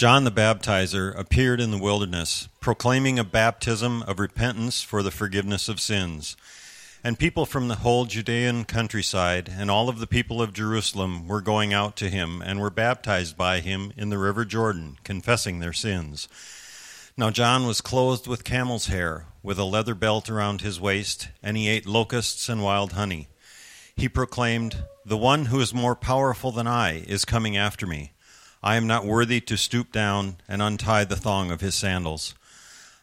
John the Baptizer appeared in the wilderness, proclaiming a baptism of repentance for the forgiveness of sins. And people from the whole Judean countryside and all of the people of Jerusalem were going out to him and were baptized by him in the river Jordan, confessing their sins. Now John was clothed with camel's hair, with a leather belt around his waist, and he ate locusts and wild honey. He proclaimed, The one who is more powerful than I is coming after me. I am not worthy to stoop down and untie the thong of his sandals.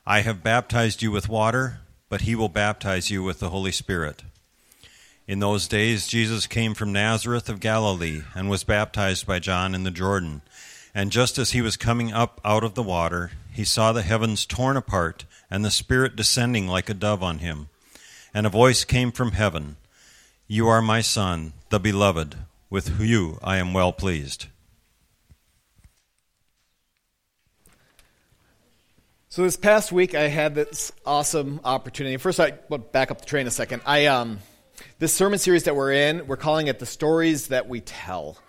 I have baptized you with water, but he will baptize you with the Holy Spirit. In those days, Jesus came from Nazareth of Galilee and was baptized by John in the Jordan. And just as he was coming up out of the water, he saw the heavens torn apart and the Spirit descending like a dove on him. And a voice came from heaven You are my Son, the Beloved. With you I am well pleased. So this past week, I had this awesome opportunity. First, I well, back up the train a second. I um, this sermon series that we're in, we're calling it the stories that we tell,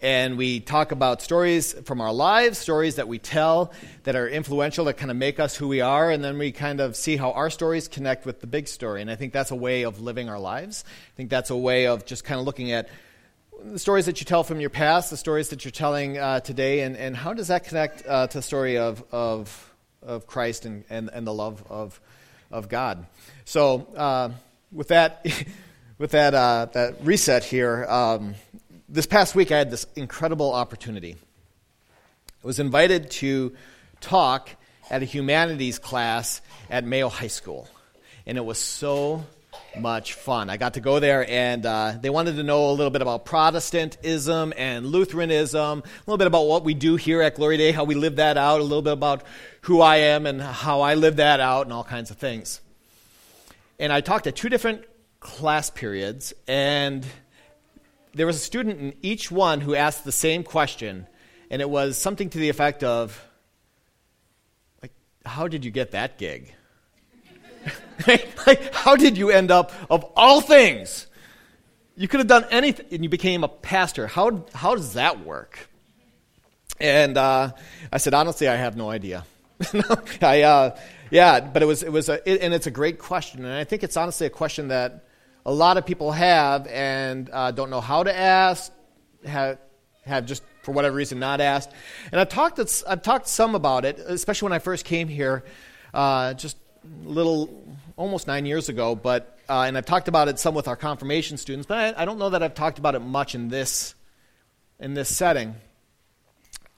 and we talk about stories from our lives, stories that we tell that are influential, that kind of make us who we are, and then we kind of see how our stories connect with the big story. And I think that's a way of living our lives. I think that's a way of just kind of looking at the stories that you tell from your past, the stories that you're telling uh, today, and, and how does that connect uh, to the story of, of of Christ and, and, and the love of, of God. So, uh, with that, with that, uh, that reset here, um, this past week I had this incredible opportunity. I was invited to talk at a humanities class at Mayo High School, and it was so much fun. I got to go there, and uh, they wanted to know a little bit about Protestantism and Lutheranism, a little bit about what we do here at Gloria Dei, how we live that out, a little bit about who I am and how I live that out, and all kinds of things. And I talked at two different class periods, and there was a student in each one who asked the same question, and it was something to the effect of, like, how did you get that gig? like, how did you end up, of all things? You could have done anything, and you became a pastor. How, how does that work? And uh, I said, honestly, I have no idea. I, uh, yeah, but it was, it was a, it, and it's a great question. And I think it's honestly a question that a lot of people have and uh, don't know how to ask, have, have just for whatever reason not asked. And I've talked, I've talked some about it, especially when I first came here, uh, just little, almost nine years ago, but, uh, and I've talked about it some with our confirmation students, but I, I don't know that I've talked about it much in this, in this setting.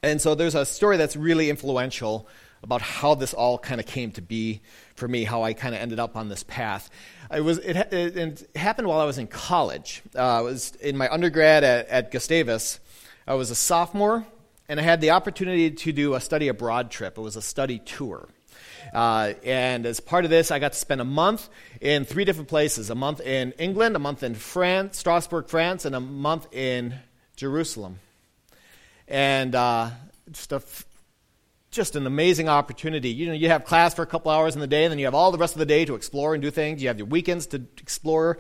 And so there's a story that's really influential about how this all kind of came to be for me, how I kind of ended up on this path. It, was, it, it, it happened while I was in college. Uh, I was in my undergrad at, at Gustavus. I was a sophomore, and I had the opportunity to do a study abroad trip. It was a study tour. Uh, and as part of this, I got to spend a month in three different places a month in England, a month in France, Strasbourg, France, and a month in Jerusalem. And uh, just, a, just an amazing opportunity. You know, you have class for a couple hours in the day, and then you have all the rest of the day to explore and do things. You have your weekends to explore.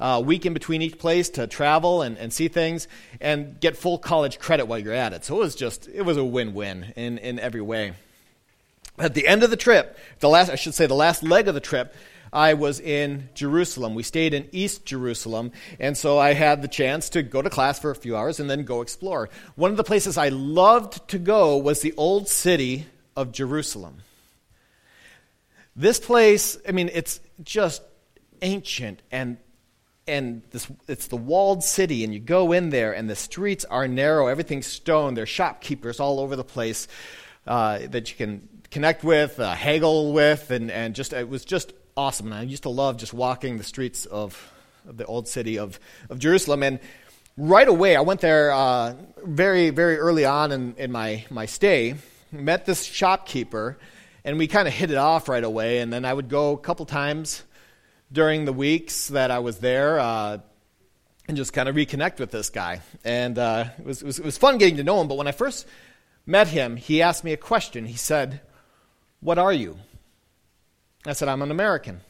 Uh, week in between each place to travel and, and see things and get full college credit while you're at it. So it was just, it was a win win in, in every way. At the end of the trip, the last, I should say, the last leg of the trip, I was in Jerusalem. We stayed in East Jerusalem, and so I had the chance to go to class for a few hours and then go explore. One of the places I loved to go was the old city of Jerusalem. This place, I mean, it's just ancient and and this, it's the walled city, and you go in there, and the streets are narrow, everything's stone. There's shopkeepers all over the place uh, that you can connect with, uh, haggle with, and, and just it was just awesome. And I used to love just walking the streets of, of the old city of, of Jerusalem. And right away, I went there uh, very, very early on in, in my, my stay, met this shopkeeper, and we kind of hit it off right away. And then I would go a couple times during the weeks that I was there. Uh, and just kind of reconnect with this guy. And uh, it, was, it, was, it was fun getting to know him. But when I first met him, he asked me a question. He said, what are you? I said, I'm an American.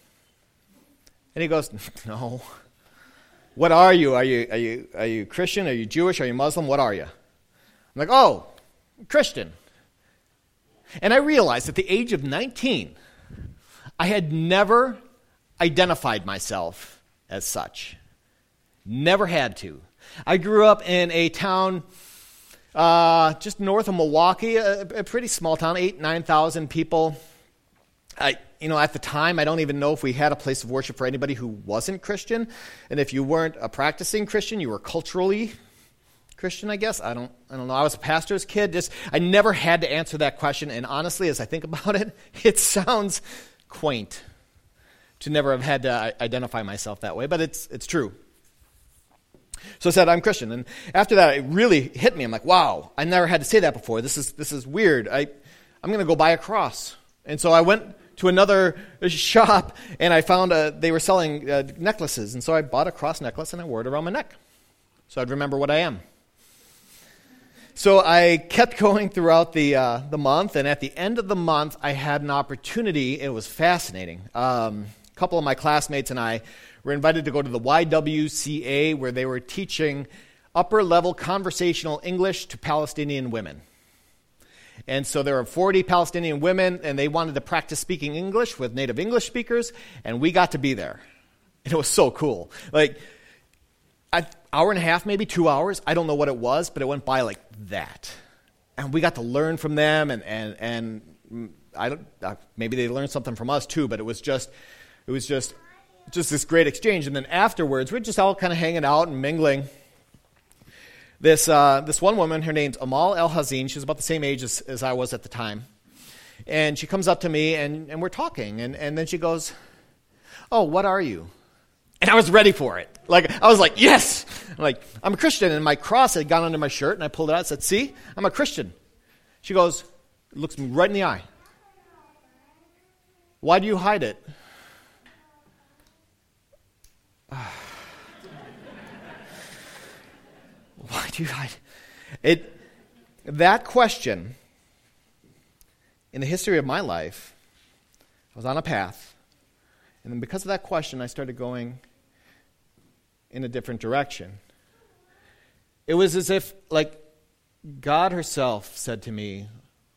And he goes, No. What are you? Are you, are you, are you Christian? Are you Jewish? Are you Muslim? What are you? I'm like, Oh, Christian. And I realized at the age of 19, I had never identified myself as such. Never had to. I grew up in a town uh, just north of Milwaukee, a, a pretty small town, eight, 9,000 people. I, you know, at the time, I don't even know if we had a place of worship for anybody who wasn't Christian. And if you weren't a practicing Christian, you were culturally Christian, I guess. I don't, I don't know. I was a pastor's kid. Just, I never had to answer that question. And honestly, as I think about it, it sounds quaint to never have had to identify myself that way, but it's, it's true. So I said, I'm Christian. And after that, it really hit me. I'm like, wow, I never had to say that before. This is, this is weird. I, I'm going to go buy a cross. And so I went to another shop and I found a, they were selling uh, necklaces. And so I bought a cross necklace and I wore it around my neck. So I'd remember what I am. So I kept going throughout the, uh, the month, and at the end of the month, I had an opportunity. It was fascinating. Um, couple of my classmates and I were invited to go to the YWCA, where they were teaching upper level conversational English to Palestinian women. And so there were 40 Palestinian women, and they wanted to practice speaking English with native English speakers, and we got to be there. And it was so cool. Like, an hour and a half, maybe two hours. I don't know what it was, but it went by like that. And we got to learn from them, and, and, and I don't, uh, maybe they learned something from us too, but it was just, it was just, just this great exchange. And then afterwards, we're just all kind of hanging out and mingling. This, uh, this one woman, her name's Amal El Hazin, she's about the same age as, as I was at the time. And she comes up to me, and, and we're talking, and, and then she goes, Oh, what are you? And I was ready for it. Like, I was like, yes! I'm like, I'm a Christian. And my cross had gone under my shirt, and I pulled it out and said, see, I'm a Christian. She goes, looks me right in the eye. Why do you hide it? Why do you hide it? That question, in the history of my life, I was on a path. And then because of that question, I started going, in a different direction. It was as if, like, God herself said to me,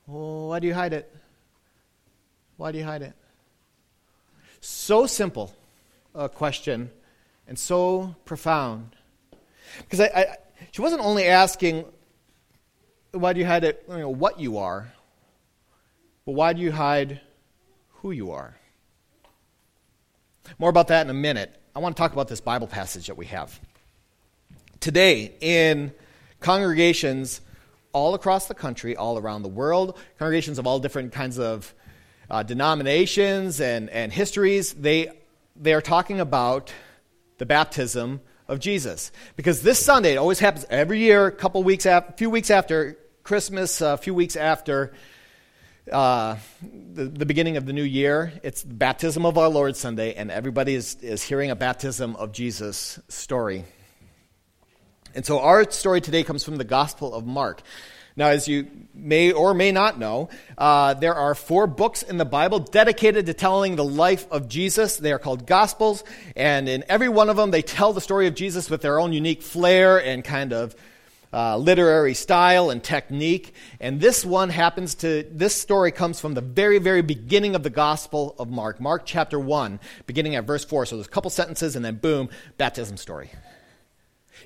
oh, Why do you hide it? Why do you hide it? So simple a question and so profound. Because I, I, she wasn't only asking, Why do you hide it, you know, what you are, but why do you hide who you are? More about that in a minute. I want to talk about this Bible passage that we have. Today, in congregations all across the country, all around the world, congregations of all different kinds of uh, denominations and, and histories, they, they are talking about the baptism of Jesus. Because this Sunday, it always happens every year, a couple weeks after, a few weeks after Christmas, a few weeks after uh, the, the beginning of the new year. It's baptism of our Lord Sunday, and everybody is, is hearing a baptism of Jesus story. And so our story today comes from the Gospel of Mark. Now, as you may or may not know, uh, there are four books in the Bible dedicated to telling the life of Jesus. They are called Gospels, and in every one of them, they tell the story of Jesus with their own unique flair and kind of uh, literary style and technique. And this one happens to, this story comes from the very, very beginning of the Gospel of Mark, Mark chapter 1, beginning at verse 4. So there's a couple sentences, and then boom, baptism story.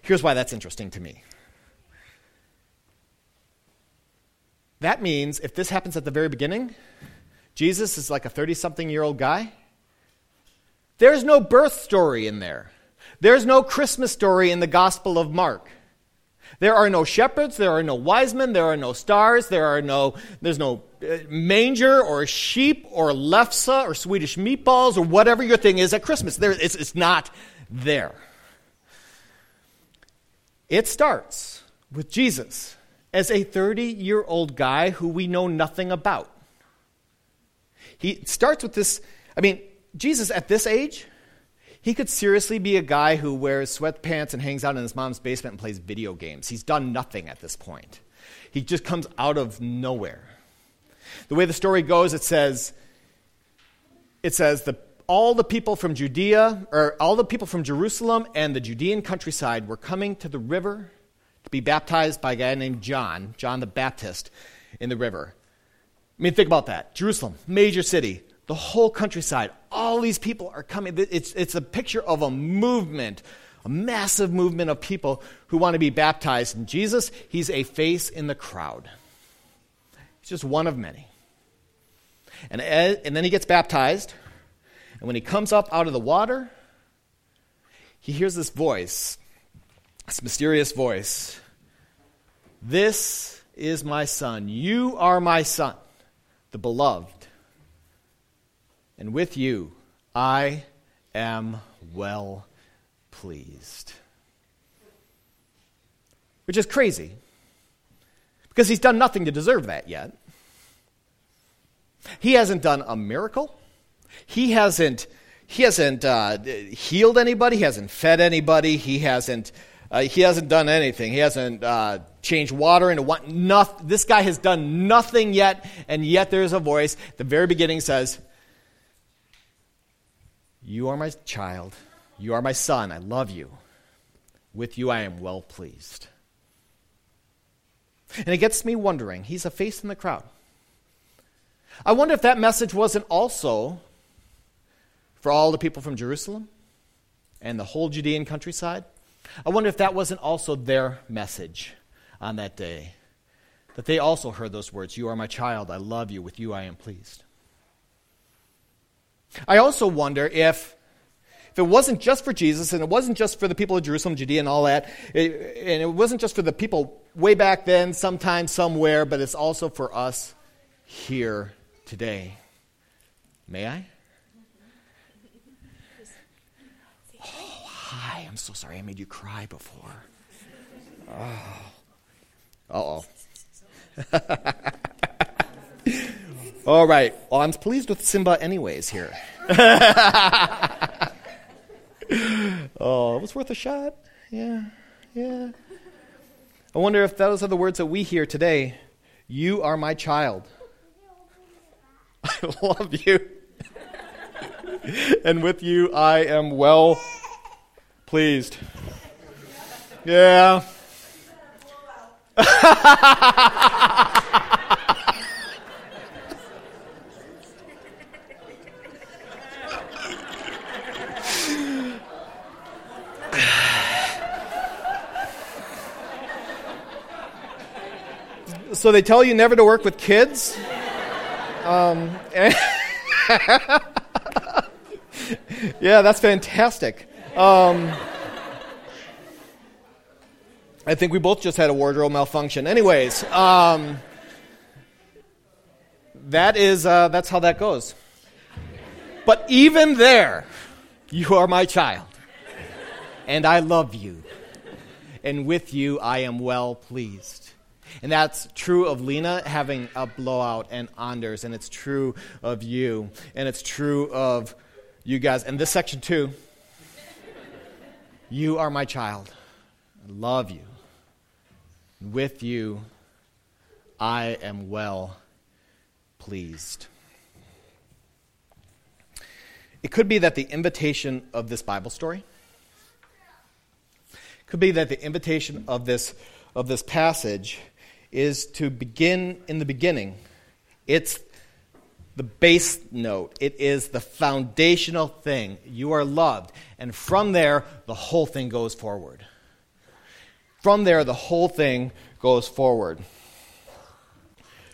Here's why that's interesting to me. That means if this happens at the very beginning, Jesus is like a 30 something year old guy. There's no birth story in there. There's no Christmas story in the Gospel of Mark. There are no shepherds, there are no wise men, there are no stars, there are no there's no uh, manger or sheep or lefse or Swedish meatballs or whatever your thing is at Christmas. There, it's, it's not there. It starts with Jesus as a 30 year old guy who we know nothing about. He starts with this, I mean, Jesus at this age he could seriously be a guy who wears sweatpants and hangs out in his mom's basement and plays video games. He's done nothing at this point. He just comes out of nowhere. The way the story goes, it says, it says the, all the people from Judea, or all the people from Jerusalem and the Judean countryside were coming to the river to be baptized by a guy named John, John the Baptist, in the river. I mean, think about that. Jerusalem, major city, the whole countryside, all these people are coming. It's, it's a picture of a movement, a massive movement of people who want to be baptized. And Jesus, he's a face in the crowd. He's just one of many. And, and then he gets baptized. And when he comes up out of the water, he hears this voice, this mysterious voice. This is my son. You are my son, the beloved. And with you I am well pleased. Which is crazy, because he's done nothing to deserve that yet. He hasn't done a miracle. He hasn't, he hasn't uh, healed anybody. He hasn't fed anybody. He hasn't, uh, he hasn't done anything. He hasn't uh, changed water into what? Nothing. This guy has done nothing yet, and yet there's a voice. The very beginning says, "You are my child. You are my son. I love you. With you, I am well pleased." And it gets me wondering. He's a face in the crowd. I wonder if that message wasn't also for all the people from Jerusalem and the whole Judean countryside. I wonder if that wasn't also their message on that day. That they also heard those words You are my child, I love you, with you I am pleased. I also wonder if, if it wasn't just for Jesus and it wasn't just for the people of Jerusalem, Judea, and all that, it, and it wasn't just for the people way back then, sometime, somewhere, but it's also for us here today. May I? Oh, hi. I'm so sorry I made you cry before. Oh. Uh oh. All right. Well, I'm pleased with Simba, anyways, here. oh, it was worth a shot. Yeah, yeah. I wonder if those are the words that we hear today. You are my child. I love you. and with you, I am well pleased. Yeah. so they tell you never to work with kids? Um, yeah, that's fantastic. Um, I think we both just had a wardrobe malfunction. Anyways, um, that is uh, that's how that goes. But even there, you are my child, and I love you, and with you I am well pleased. And that's true of Lena having a blowout and Anders, and it's true of you, and it's true of you guys. And this section too. You are my child. I love you. With you, I am well pleased. It could be that the invitation of this Bible story could be that the invitation of this, of this passage is to begin in the beginning. It's the base note, it is the foundational thing. You are loved. And from there, the whole thing goes forward. From there, the whole thing goes forward.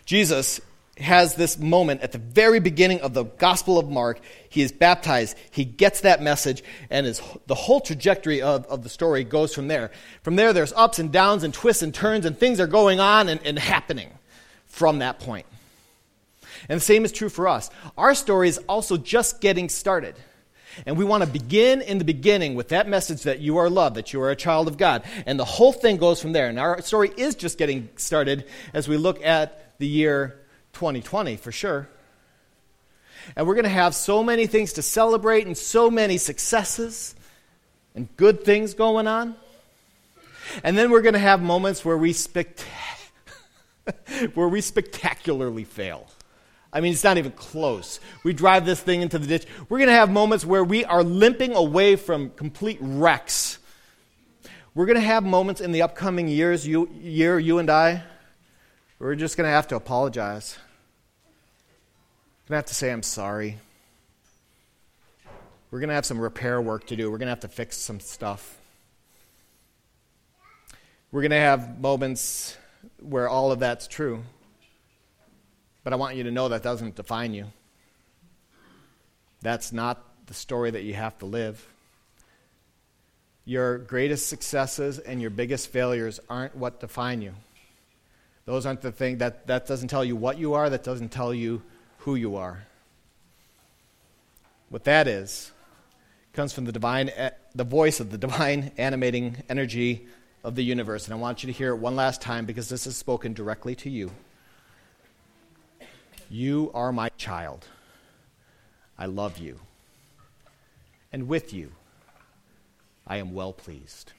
Jesus has this moment at the very beginning of the Gospel of Mark. He is baptized. He gets that message, and his, the whole trajectory of, of the story goes from there. From there, there's ups and downs and twists and turns, and things are going on and, and happening from that point. And the same is true for us. Our story is also just getting started. And we want to begin in the beginning with that message that you are loved, that you are a child of God. And the whole thing goes from there. And our story is just getting started as we look at the year 2020 for sure. And we're going to have so many things to celebrate and so many successes and good things going on. And then we're going to have moments where we, spect- where we spectacularly fail. I mean, it's not even close. We drive this thing into the ditch. We're going to have moments where we are limping away from complete wrecks. We're going to have moments in the upcoming years, you, year, you and I, we're just going to have to apologize We're going to have to say, I'm sorry. We're going to have some repair work to do. We're going to have to fix some stuff. We're going to have moments where all of that's true. But I want you to know that doesn't define you. That's not the story that you have to live. Your greatest successes and your biggest failures aren't what define you. Those aren't the thing that that doesn't tell you what you are, that doesn't tell you who you are. What that is comes from the divine eh, the voice of the divine animating energy of the universe. And I want you to hear it one last time because this is spoken directly to you. You are my child. I love you. And with you, I am well pleased.